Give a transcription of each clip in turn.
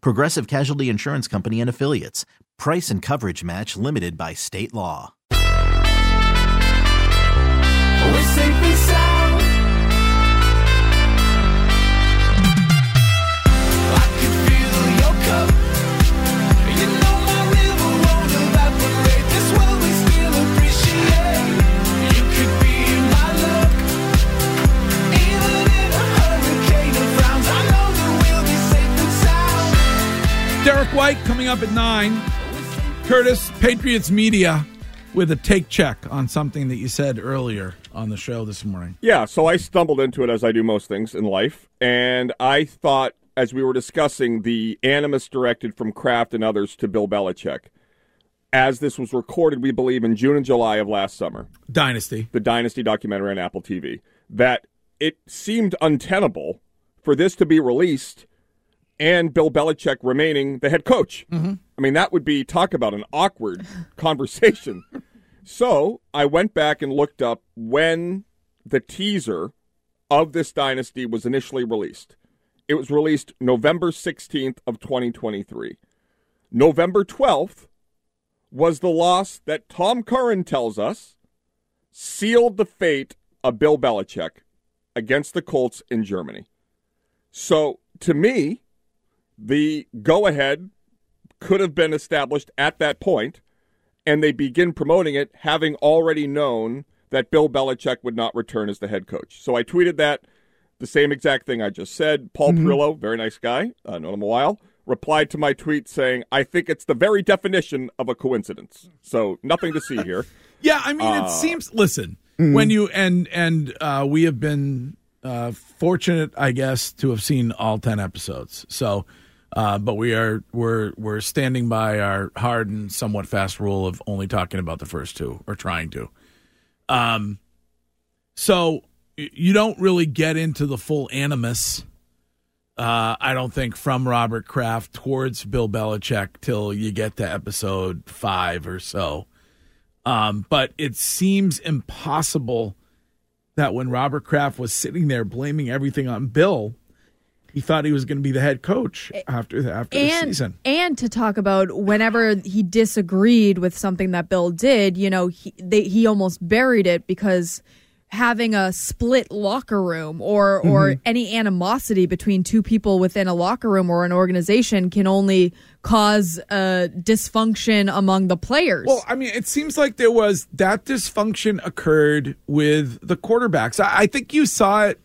Progressive Casualty Insurance Company and Affiliates. Price and coverage match limited by state law. I can feel your cup. You know White coming up at nine. Curtis, Patriots Media, with a take check on something that you said earlier on the show this morning. Yeah, so I stumbled into it as I do most things in life, and I thought as we were discussing the animus directed from Kraft and others to Bill Belichick, as this was recorded, we believe in June and July of last summer, Dynasty. the Dynasty documentary on Apple TV, that it seemed untenable for this to be released and Bill Belichick remaining the head coach. Mm-hmm. I mean, that would be talk about an awkward conversation. So I went back and looked up when the teaser of this dynasty was initially released. It was released November 16th of 2023. November 12th was the loss that Tom Curran tells us sealed the fate of Bill Belichick against the Colts in Germany. So to me, the go ahead could have been established at that point, and they begin promoting it having already known that Bill Belichick would not return as the head coach. So I tweeted that, the same exact thing I just said. Paul Perillo, very nice guy, uh, known him a while, replied to my tweet saying, I think it's the very definition of a coincidence. So nothing to see here. Yeah, I mean, Uh, it seems. Listen, when you and and uh, we have been uh, fortunate, I guess, to have seen all ten episodes. So, uh, but we are we're we're standing by our hard and somewhat fast rule of only talking about the first two or trying to. Um, so you don't really get into the full animus. Uh, I don't think from Robert Kraft towards Bill Belichick till you get to episode five or so. Um, but it seems impossible that when Robert Kraft was sitting there blaming everything on Bill, he thought he was going to be the head coach after the, after the and season. and to talk about whenever he disagreed with something that Bill did, you know, he they, he almost buried it because having a split locker room or or Mm-hmm. any animosity between two people within a locker room or an organization can only cause uh, dysfunction among the players. Well, I mean, it seems like there was that dysfunction occurred with the quarterbacks. I, I think you saw it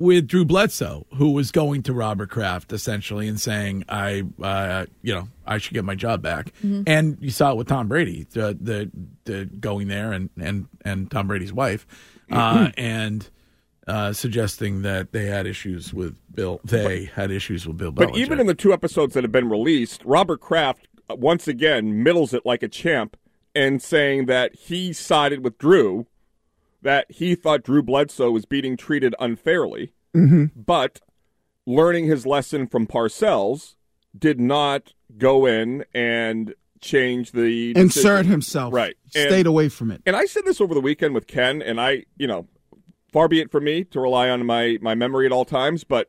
with Drew Bledsoe, who was going to Robert Kraft essentially and saying, "I, uh, you know, I should get my job back." And you saw it with Tom Brady, the the, the going there and and and Tom Brady's wife, uh, and uh, suggesting that they had issues with Bill. They had issues with Bill. But Belichick. even in the two episodes that have been released, Robert Kraft uh, once again middles it like a champ and saying that he sided with Drew, that he thought Drew Bledsoe was being treated unfairly, Mm-hmm. but learning his lesson from Parcells did not go in and change the Insert decision. himself. Right. And- Stayed away from it. And I said this over the weekend with Ken, and I, you know, far be it from me to rely on my my memory at all times, but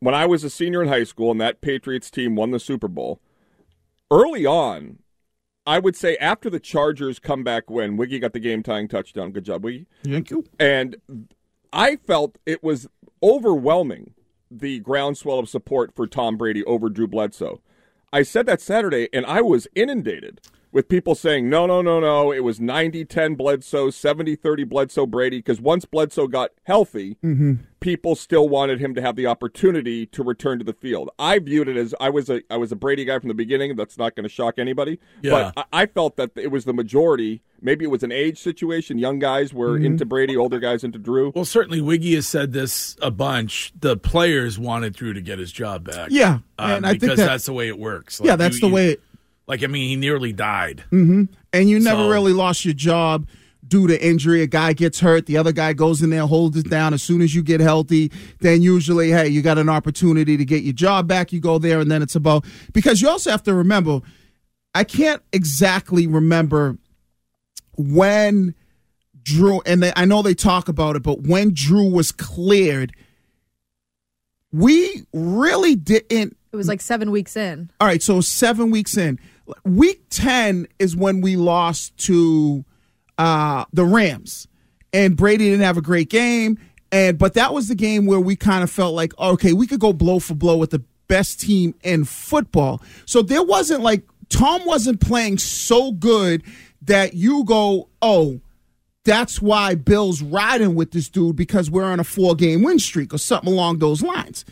when I was a senior in high school and that Patriots team won the Super Bowl, early on, I would say after the Chargers comeback win, Wiggy got the game tying touchdown. Good job, Wiggy. Thank you. And I felt it was overwhelming the groundswell of support for Tom Brady over Drew Bledsoe. I said that Saturday, and I was inundated with people saying, no, no, no, no, it was 90 10 Bledsoe, 70 30 Bledsoe Brady, because once Bledsoe got healthy, people still wanted him to have the opportunity to return to the field. I viewed it as I was a I was a Brady guy from the beginning. That's not going to shock anybody. Yeah. But I, I felt that it was the majority. Maybe it was an age situation. Young guys were into Brady, older guys into Drew. Well, certainly Wiggy has said this a bunch. The players wanted Drew to get his job back. Yeah, um, and I think because that- that's the way it works. yeah, that's the way. It, Like I mean, he nearly died. Mm-hmm. and you never So- really lost your job due to injury. A guy gets hurt, the other guy goes in there, holds it down. As soon as you get healthy, then usually, hey, you got an opportunity to get your job back. You go there, and then it's about because you also have to remember. I can't exactly remember when Drew and they, I know they talk about it, but when Drew was cleared, we really didn't It was like seven weeks in. all right, so seven weeks in. Week 10 is when we lost to uh, the Rams. And Brady didn't have a great game. And but that was the game where we kind of felt like, okay, we could go blow for blow with the best team in football. So there wasn't like Tom wasn't playing so good that you go, oh, that's why Bill's riding with this dude because we're on a four game win streak or something along those lines.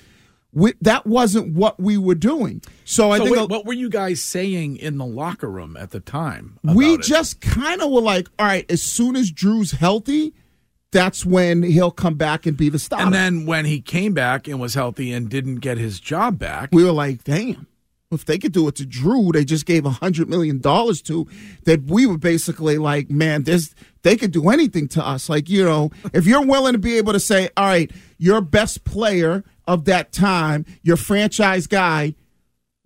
We, that wasn't what we were doing. So I So think wait, a- what were you guys saying in the locker room at the time? we it? just kind of were like, all right, as soon as Drew's healthy, that's when he'll come back and be the starter. And then when he came back and was healthy and didn't get his job back, we were like, damn. If they could do it to Drew, they just gave a hundred million dollars to. That we were basically like, man, this they could do anything to us. Like you know, if you're willing to be able to say, all right, your best player of that time, your franchise guy,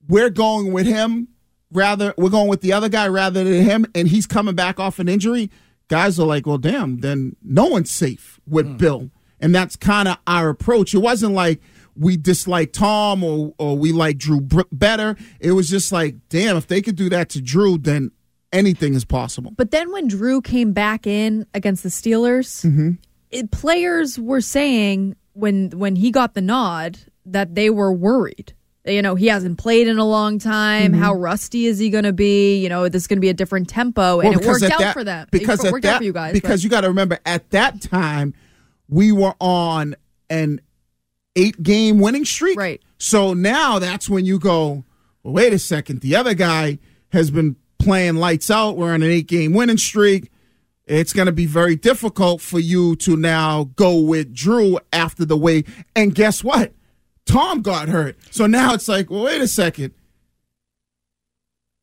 we're going with him rather we're going with the other guy rather than him and he's coming back off an injury guys are like well damn then no one's safe with bill. And that's kind of our approach. It wasn't like we dislike tom or, or we like drew better. It was just like damn if they could do that to drew then anything is possible. But then when Drew came back in against the Steelers, Mm-hmm. it, players were saying when when he got the nod that they were worried. You know, he hasn't played in a long time. Mm-hmm. How rusty is he going to be? You know, this is going to be a different tempo, and Well, it worked out that- for them. Because it worked that, out for you guys. Because you got to remember, at that time, we were on an eight game winning streak. Right. So now that's when you go, well, wait a second. The other guy has been playing lights out. We're on an eight game winning streak. It's going to be very difficult for you to now go with Drew after the way. And guess what? Tom got hurt. So now it's like, well, wait a second.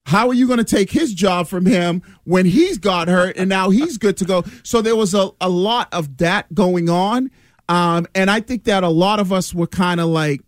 How are you going to take his job from him when he's got hurt and now he's good to go? So there was a, a lot of that going on. Um, and I think that a lot of us were kind of like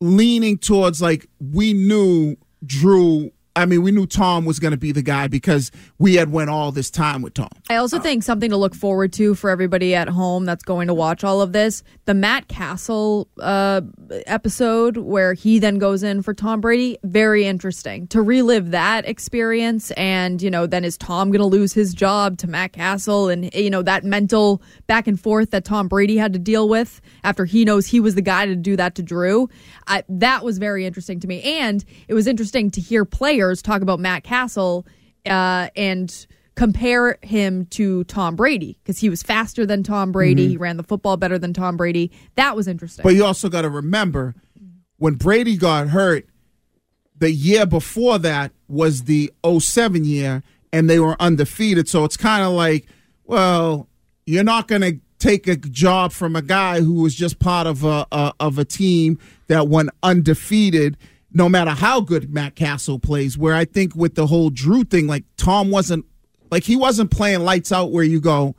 leaning towards like we knew Drew. I mean, we knew Tom was going to be the guy because we had went all this time with Tom. I also think something to look forward to for everybody at home that's going to watch all of this the Matt Cassel uh, episode where he then goes in for Tom Brady. Very interesting to relive that experience. And, you know, then is Tom going to lose his job to Matt Cassel? And, you know, that mental back and forth that Tom Brady had to deal with after he knows he was the guy to do that to Drew. I, that was very interesting to me. And it was interesting to hear players talk about Matt Cassel uh, and compare him to Tom Brady because he was faster than Tom Brady. He ran the football better than Tom Brady. That was interesting. But you also got to remember when Brady got hurt, the year before that was the 07 year, and they were undefeated. So it's kind of like, well, you're not going to take a job from a guy who was just part of a, a of a team that went undefeated. No matter how good Matt Cassel plays, where I think with the whole Drew thing, like Tom wasn't like he wasn't playing lights out where you go,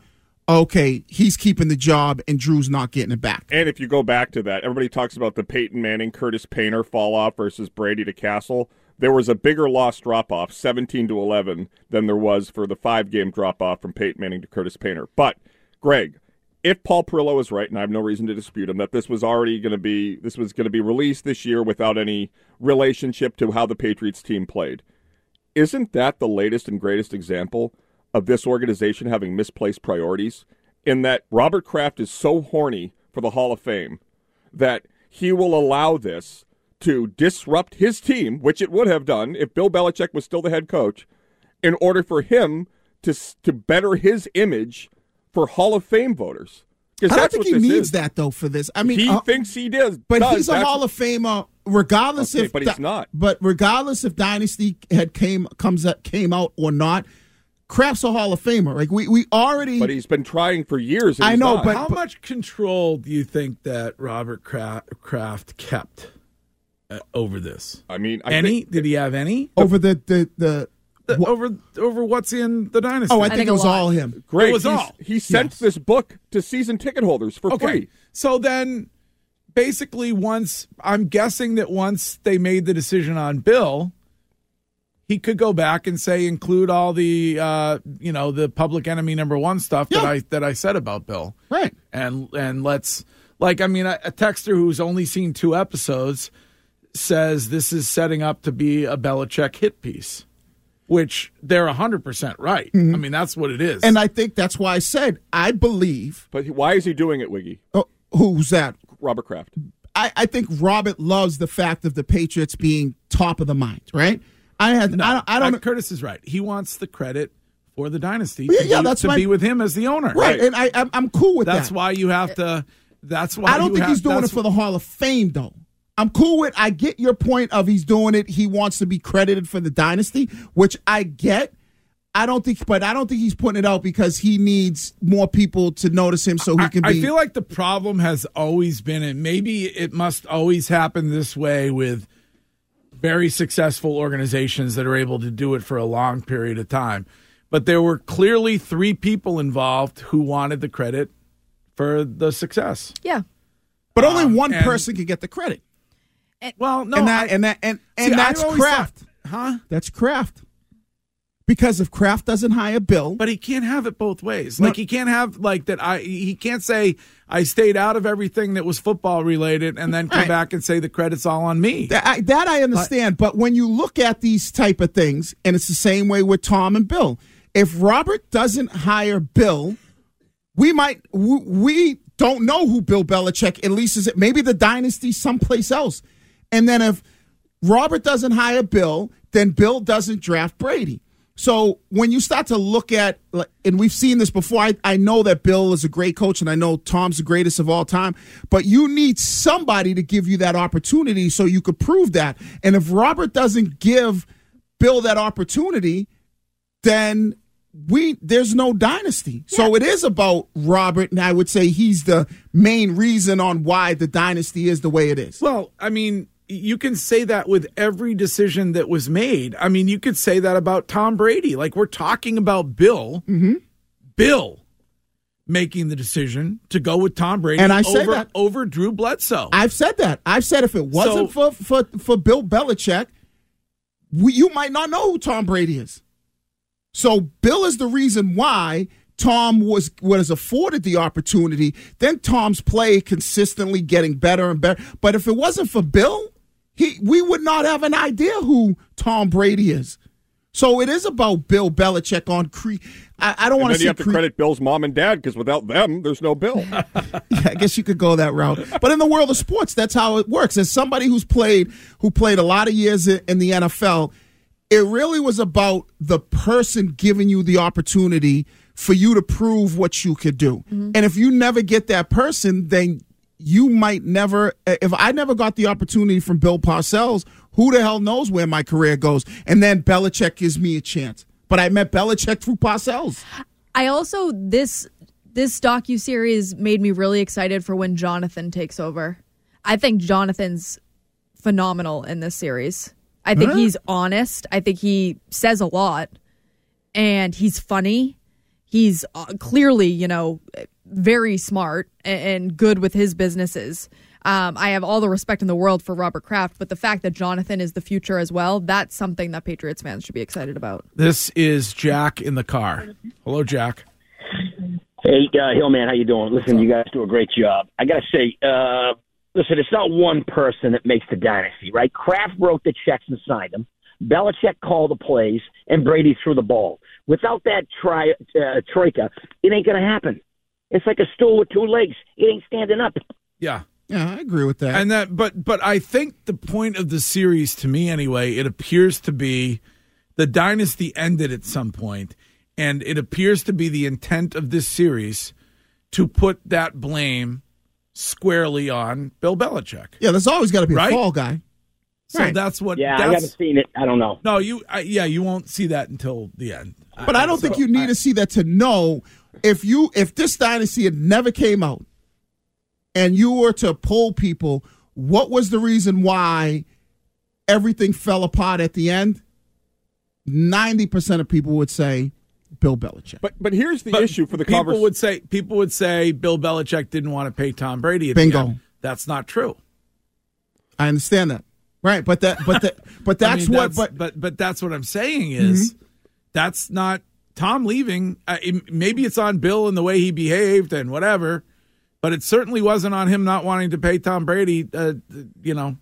okay, he's keeping the job and Drew's not getting it back. And if you go back to that, everybody talks about the Peyton Manning, Curtis Painter fall off versus Brady to Cassel. There was a bigger loss drop off, 17 to 11, than there was for the five game drop off from Peyton Manning to Curtis Painter. But, Greg, if Paul Perillo is right, and I have no reason to dispute him, that this was already going to be this was going to be released this year without any relationship to how the Patriots team played. Isn't that the latest and greatest example of this organization having misplaced priorities? In that Robert Kraft is so horny for the Hall of Fame that he will allow this to disrupt his team, which it would have done if Bill Belichick was still the head coach, in order for him to to better his image for Hall of Fame voters. I don't that's think what he this needs is. that though for this. I mean, he uh, thinks he does, but does. he's a That's- Hall of Famer, regardless Okay, if. but he's not. But regardless if Dynasty had came comes up, came out or not, Kraft's a Hall of Famer. Like we we already. But he's been trying for years. and I know, not. but- How much control do you think that Robert Cra- Kraft kept uh, over this? I mean, I any? think- Did he have any? over the the the. The- over over what's in the dynasty? Oh, I think, think it a was lot. all him. Great. It was He's- all. He sent Yes. this book to season ticket holders for okay. free. So then, basically, once I'm guessing that once they made the decision on Bill, he could go back and say include all the uh, you know the public enemy number one stuff that Yeah. I that I said about Bill. Right. and and let's like I mean a, a texter who's only seen two episodes says this is setting up to be a Belichick hit piece, which they're hundred percent right. I mean that's what it is. And I think that's why I said I believe. But why is he doing it, Wiggy? Oh, who's that? Robert Kraft. I, I think Robert loves the fact of the Patriots being top of the mind. Right. I had. no, I don't. I don't uh, Curtis is right. He wants the credit for the dynasty. Yeah, to yeah, be, that's to my- be with him as the owner. right. And I I'm, I'm cool with That's that. That's why you have to. That's why I don't you think have- he's doing it for the Hall of Fame, though. I'm cool with. I get your point of he's doing it. He wants to be credited for the dynasty, which I get. I don't think, but I don't think he's putting it out because he needs more people to notice him, so he can I, be. I feel like the problem has always been, and maybe it must always happen this way with very successful organizations that are able to do it for a long period of time. But there were clearly three people involved who wanted the credit for the success. Yeah. but only um, one and- person can get the credit, Well, no, and that I- and that and and see, that's Kraft, thought- huh? That's Kraft. Because if Kraft doesn't hire Bill, But he can't have it both ways. Like he can't have like that. I he can't say I stayed out of everything that was football related, and then come Right. back and say the credit's all on me. That I, that I understand, but when you look at these type of things, and it's the same way with Tom and Bill. If Robert doesn't hire Bill, we might we, we don't know who Bill Belichick at least is. It maybe the dynasty someplace else, and then if Robert doesn't hire Bill, then Bill doesn't draft Brady. So when you start to look at, and we've seen this before, I, I know that Bill is a great coach, and I know Tom's the greatest of all time, but you need somebody to give you that opportunity so you could prove that. And if Robert doesn't give Bill that opportunity, then we there's no dynasty. So it is about Robert, and I would say he's the main reason on why the dynasty is the way it is. Well, I mean, you can say that with every decision that was made. I mean, you could say that about Tom Brady. Like we're talking about Bill, Mm-hmm. Bill making the decision to go with Tom Brady And I say over that. over Drew Bledsoe. I've said that. I've said if it wasn't So- for, for for Bill Belichick, we, you might not know who Tom Brady is. So Bill is the reason why Tom was was afforded the opportunity. Then Tom's play consistently getting better and better. But if it wasn't for Bill, he we would not have an idea who Tom Brady is. So it is about Bill Belichick on cre. I, I don't want to. say you have to cre- credit Bill's mom and dad because without them, there's no Bill. Yeah, I guess you could go that route. But in the world of sports, that's how it works. As somebody who's played who played a lot of years in in the NFL, it really was about the person giving you the opportunity for you to prove what you could do. Mm-hmm. And if you never get that person, then you might never if I never got the opportunity from Bill Parcells, who the hell knows where my career goes? And then Belichick gives me a chance. But I met Belichick through Parcells. I also this this docu series made me really excited for when Jonathan takes over. I think Jonathan's phenomenal in this series. I think Huh? he's honest. I think he says a lot, and he's funny. He's uh, clearly, you know, very smart and good with his businesses. Um, I have all the respect in the world for Robert Kraft, but the fact that Jonathan is the future as well, that's something that Patriots fans should be excited about. this is Jack in the car. Hello, Jack. Hey, uh, Hillman, how you doing? Listen, you guys do a great job. I got to say, uh, listen, it's not one person that makes the dynasty, right? Kraft wrote the checks and signed them. Belichick called the plays, and Brady threw the ball. Without that tri- uh, troika, it ain't going to happen. It's like a stool with two legs. It ain't standing up. Yeah. Yeah, I agree with that. And that, but but I think the point of the series, to me anyway, it appears to be the dynasty ended at some point, and it appears to be the intent of this series to put that blame squarely on Bill Belichick. yeah, there's always got to be Right? a fall guy. So Right. that's what. Yeah, I haven't seen it. I don't know. No, you. I, yeah, you won't see that until the end. But I don't think you need to see that to know if you if this dynasty had never came out and you were to poll people, what was the reason why everything fell apart at the end? Ninety percent of people would say Bill Belichick. But but here's the But issue for the people conversation. would say people would say Bill Belichick didn't want to pay Tom Brady. At the Bingo. end. That's not true. I understand that, right? But that, but that, but I that's mean, what. that's- but Mm-hmm. but but that's what I'm saying is that's not Tom leaving. Uh, it- maybe it's on Bill and the way he behaved and whatever, but it certainly wasn't on him not wanting to pay Tom Brady. Uh, you know,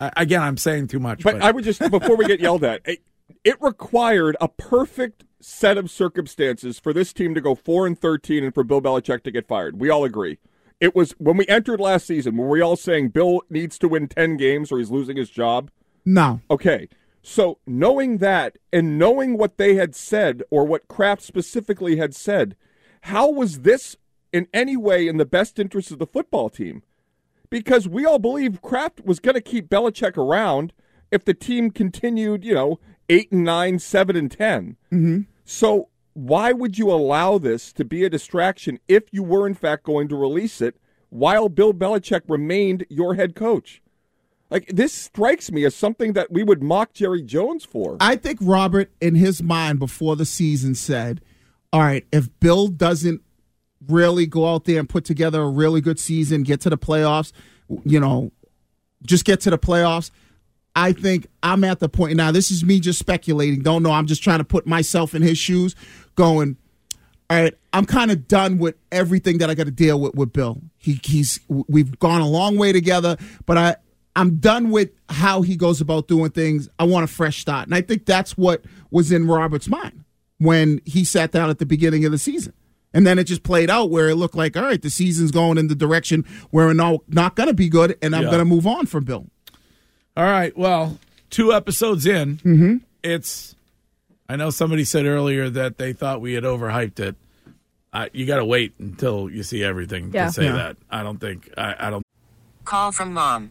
I, again, I'm saying too much. But I would just before we get yelled at, it, it required a perfect set of circumstances for this team to go four and thirteen and for Bill Belichick to get fired. We all agree. It was when we entered last season. Were we all saying Bill needs to win ten games or he's losing his job? no, Okay. So knowing that and knowing what they had said or what Kraft specifically had said, how was this in any way in the best interest of the football team? Because we all believe Kraft was going to keep Belichick around if the team continued, you know, eight and nine, seven and 10 Mm-hmm. So why would you allow this to be a distraction if you were in fact going to release it while Bill Belichick remained your head coach? Like this strikes me as something that we would mock Jerry Jones for. I think Robert, in his mind before the season, said, "All right, if Bill doesn't really go out there and put together a really good season, get to the playoffs, you know, just get to the playoffs." I think I'm at the point now. This is me just speculating. Don't know. I'm just trying to put myself in his shoes. Going, all right. I'm kind of done with everything that I got to deal with with Bill. He, he's we've gone a long way together, but I I'm done with how he goes about doing things. I want a fresh start, and I think that's what was in Robert's mind when he sat down at the beginning of the season. And then it just played out where it looked like, all right, the season's going in the direction where we're no, not going to be good, and I'm Yeah. going to move on from Bill. All right. Well, two episodes in, Mm-hmm. it's. I know somebody said earlier that they thought we had overhyped it. Uh, you got to wait until you see everything Yeah. to say Yeah. that. I don't think. I, I don't. Call from mom.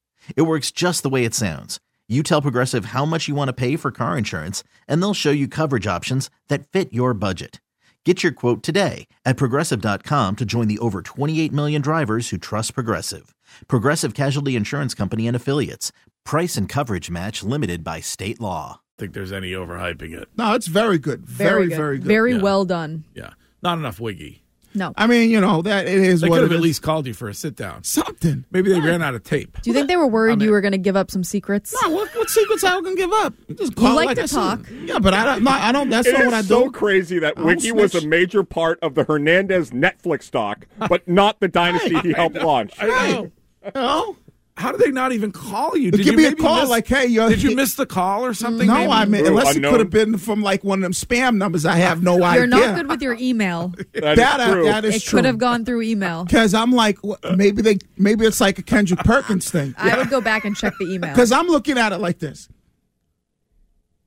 It works just the way it sounds. You tell Progressive how much you want to pay for car insurance, and they'll show you coverage options that fit your budget. Get your quote today at progressive.com to join the over 28 million drivers who trust Progressive. Progressive Casualty Insurance Company and Affiliates. Price and coverage match limited by state law. I think there's any overhyping it. No, it's very good. Very, good. very good. Very Yeah. well done. Yeah, not enough wiggy. No. I mean, you know, that it is They what could have at least called you for a sit down. something. Maybe they ran out of tape. Do you think they were worried I mean- you were going to give up some secrets? No, what, what secrets I was gonna give up? Just call it like like to talk. it. Yeah, but I don't. No, I don't. That's It not is what I do. so crazy that I don't Wiggy was a major part of the Hernandez Netflix stock, but not the dynasty he helped launch. I know. You know? How did they not even call you? Did Give you me a call miss- like, hey, you're- Did you miss the call or something? No, maybe? I mean, Ooh, unless it could have been from like one of them spam numbers. I have no idea. You're not good with your email. That is that, uh, true. that is It true. could have gone through email. Because I'm like, wh- maybe they, maybe it's like a Kendrick Perkins thing. I would go back and check the email. Because I'm looking at it like this.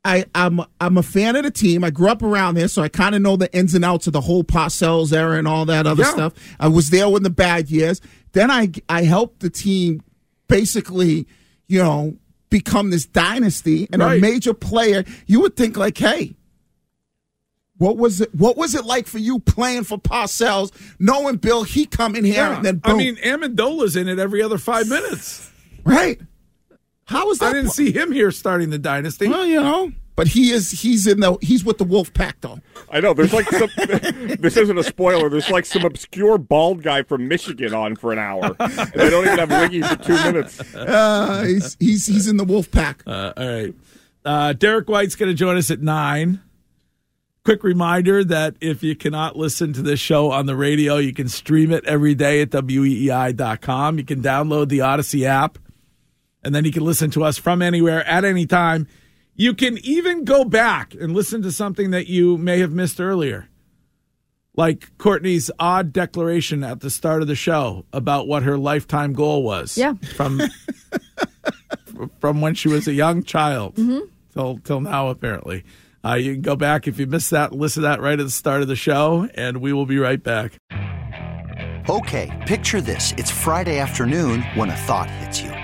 I, I'm I'm a fan of the team. I grew up around there, so I kind of know the ins and outs of the whole Parcells era and all that other Yeah. stuff. I was there when the bad years. Then I I helped the team basically you know, become this dynasty and a major player, you would think like, hey, what was it? What was it like for you playing for Parcells, knowing Bill, he come in here and then boom, I mean, Amendola's in it every other five minutes. right? How is that? I didn't see him here starting the dynasty. Well, you know, but he is. He's in the. He's with the Wolf Pack though. I know. There's like some. this isn't a spoiler. There's like some obscure bald guy from Michigan on for an hour. And they don't even have Wiggy for two minutes. Uh, he's he's he's in the Wolf Pack. Uh, all right. Uh, Derek White's going to join us at nine. Quick reminder that if you cannot listen to this show on the radio, you can stream it every day at weei.com. You can download the Audacy app, and then you can listen to us from anywhere at any time. You can even go back and listen to something that you may have missed earlier, like Courtney's odd declaration at the start of the show about what her lifetime goal was. Yeah. From from when she was a young child till till now, apparently. Uh, you can go back if you missed that, listen to that right at the start of the show, and we will be right back. Okay, picture this. It's Friday afternoon when a thought hits you.